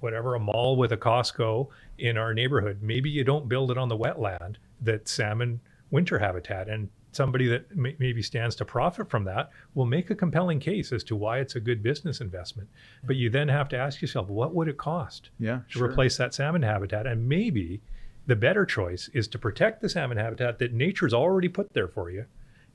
whatever a mall with a Costco in our neighborhood, maybe you don't build it on the wetland that salmon winter habitat and somebody that may, maybe stands to profit from that will make a compelling case as to why it's a good business investment. But you then have to ask yourself, what would it cost Yeah. to Sure. replace that salmon habitat? And maybe the better choice is to protect the salmon habitat that nature's already put there for you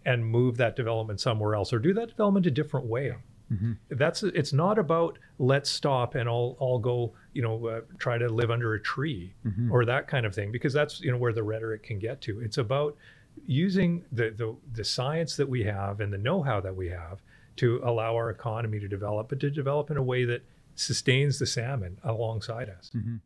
and move that development somewhere else or do that development a different way. Mhm. That's it's not about let's stop and I'll I'll go you know uh, try to live under a tree Mhm. or that kind of thing because that's you know where the rhetoric can get to. It's about using the the, the science that we have and the know-how that we have to allow our economy to develop, but to develop in a way that sustains the salmon alongside us. Mhm.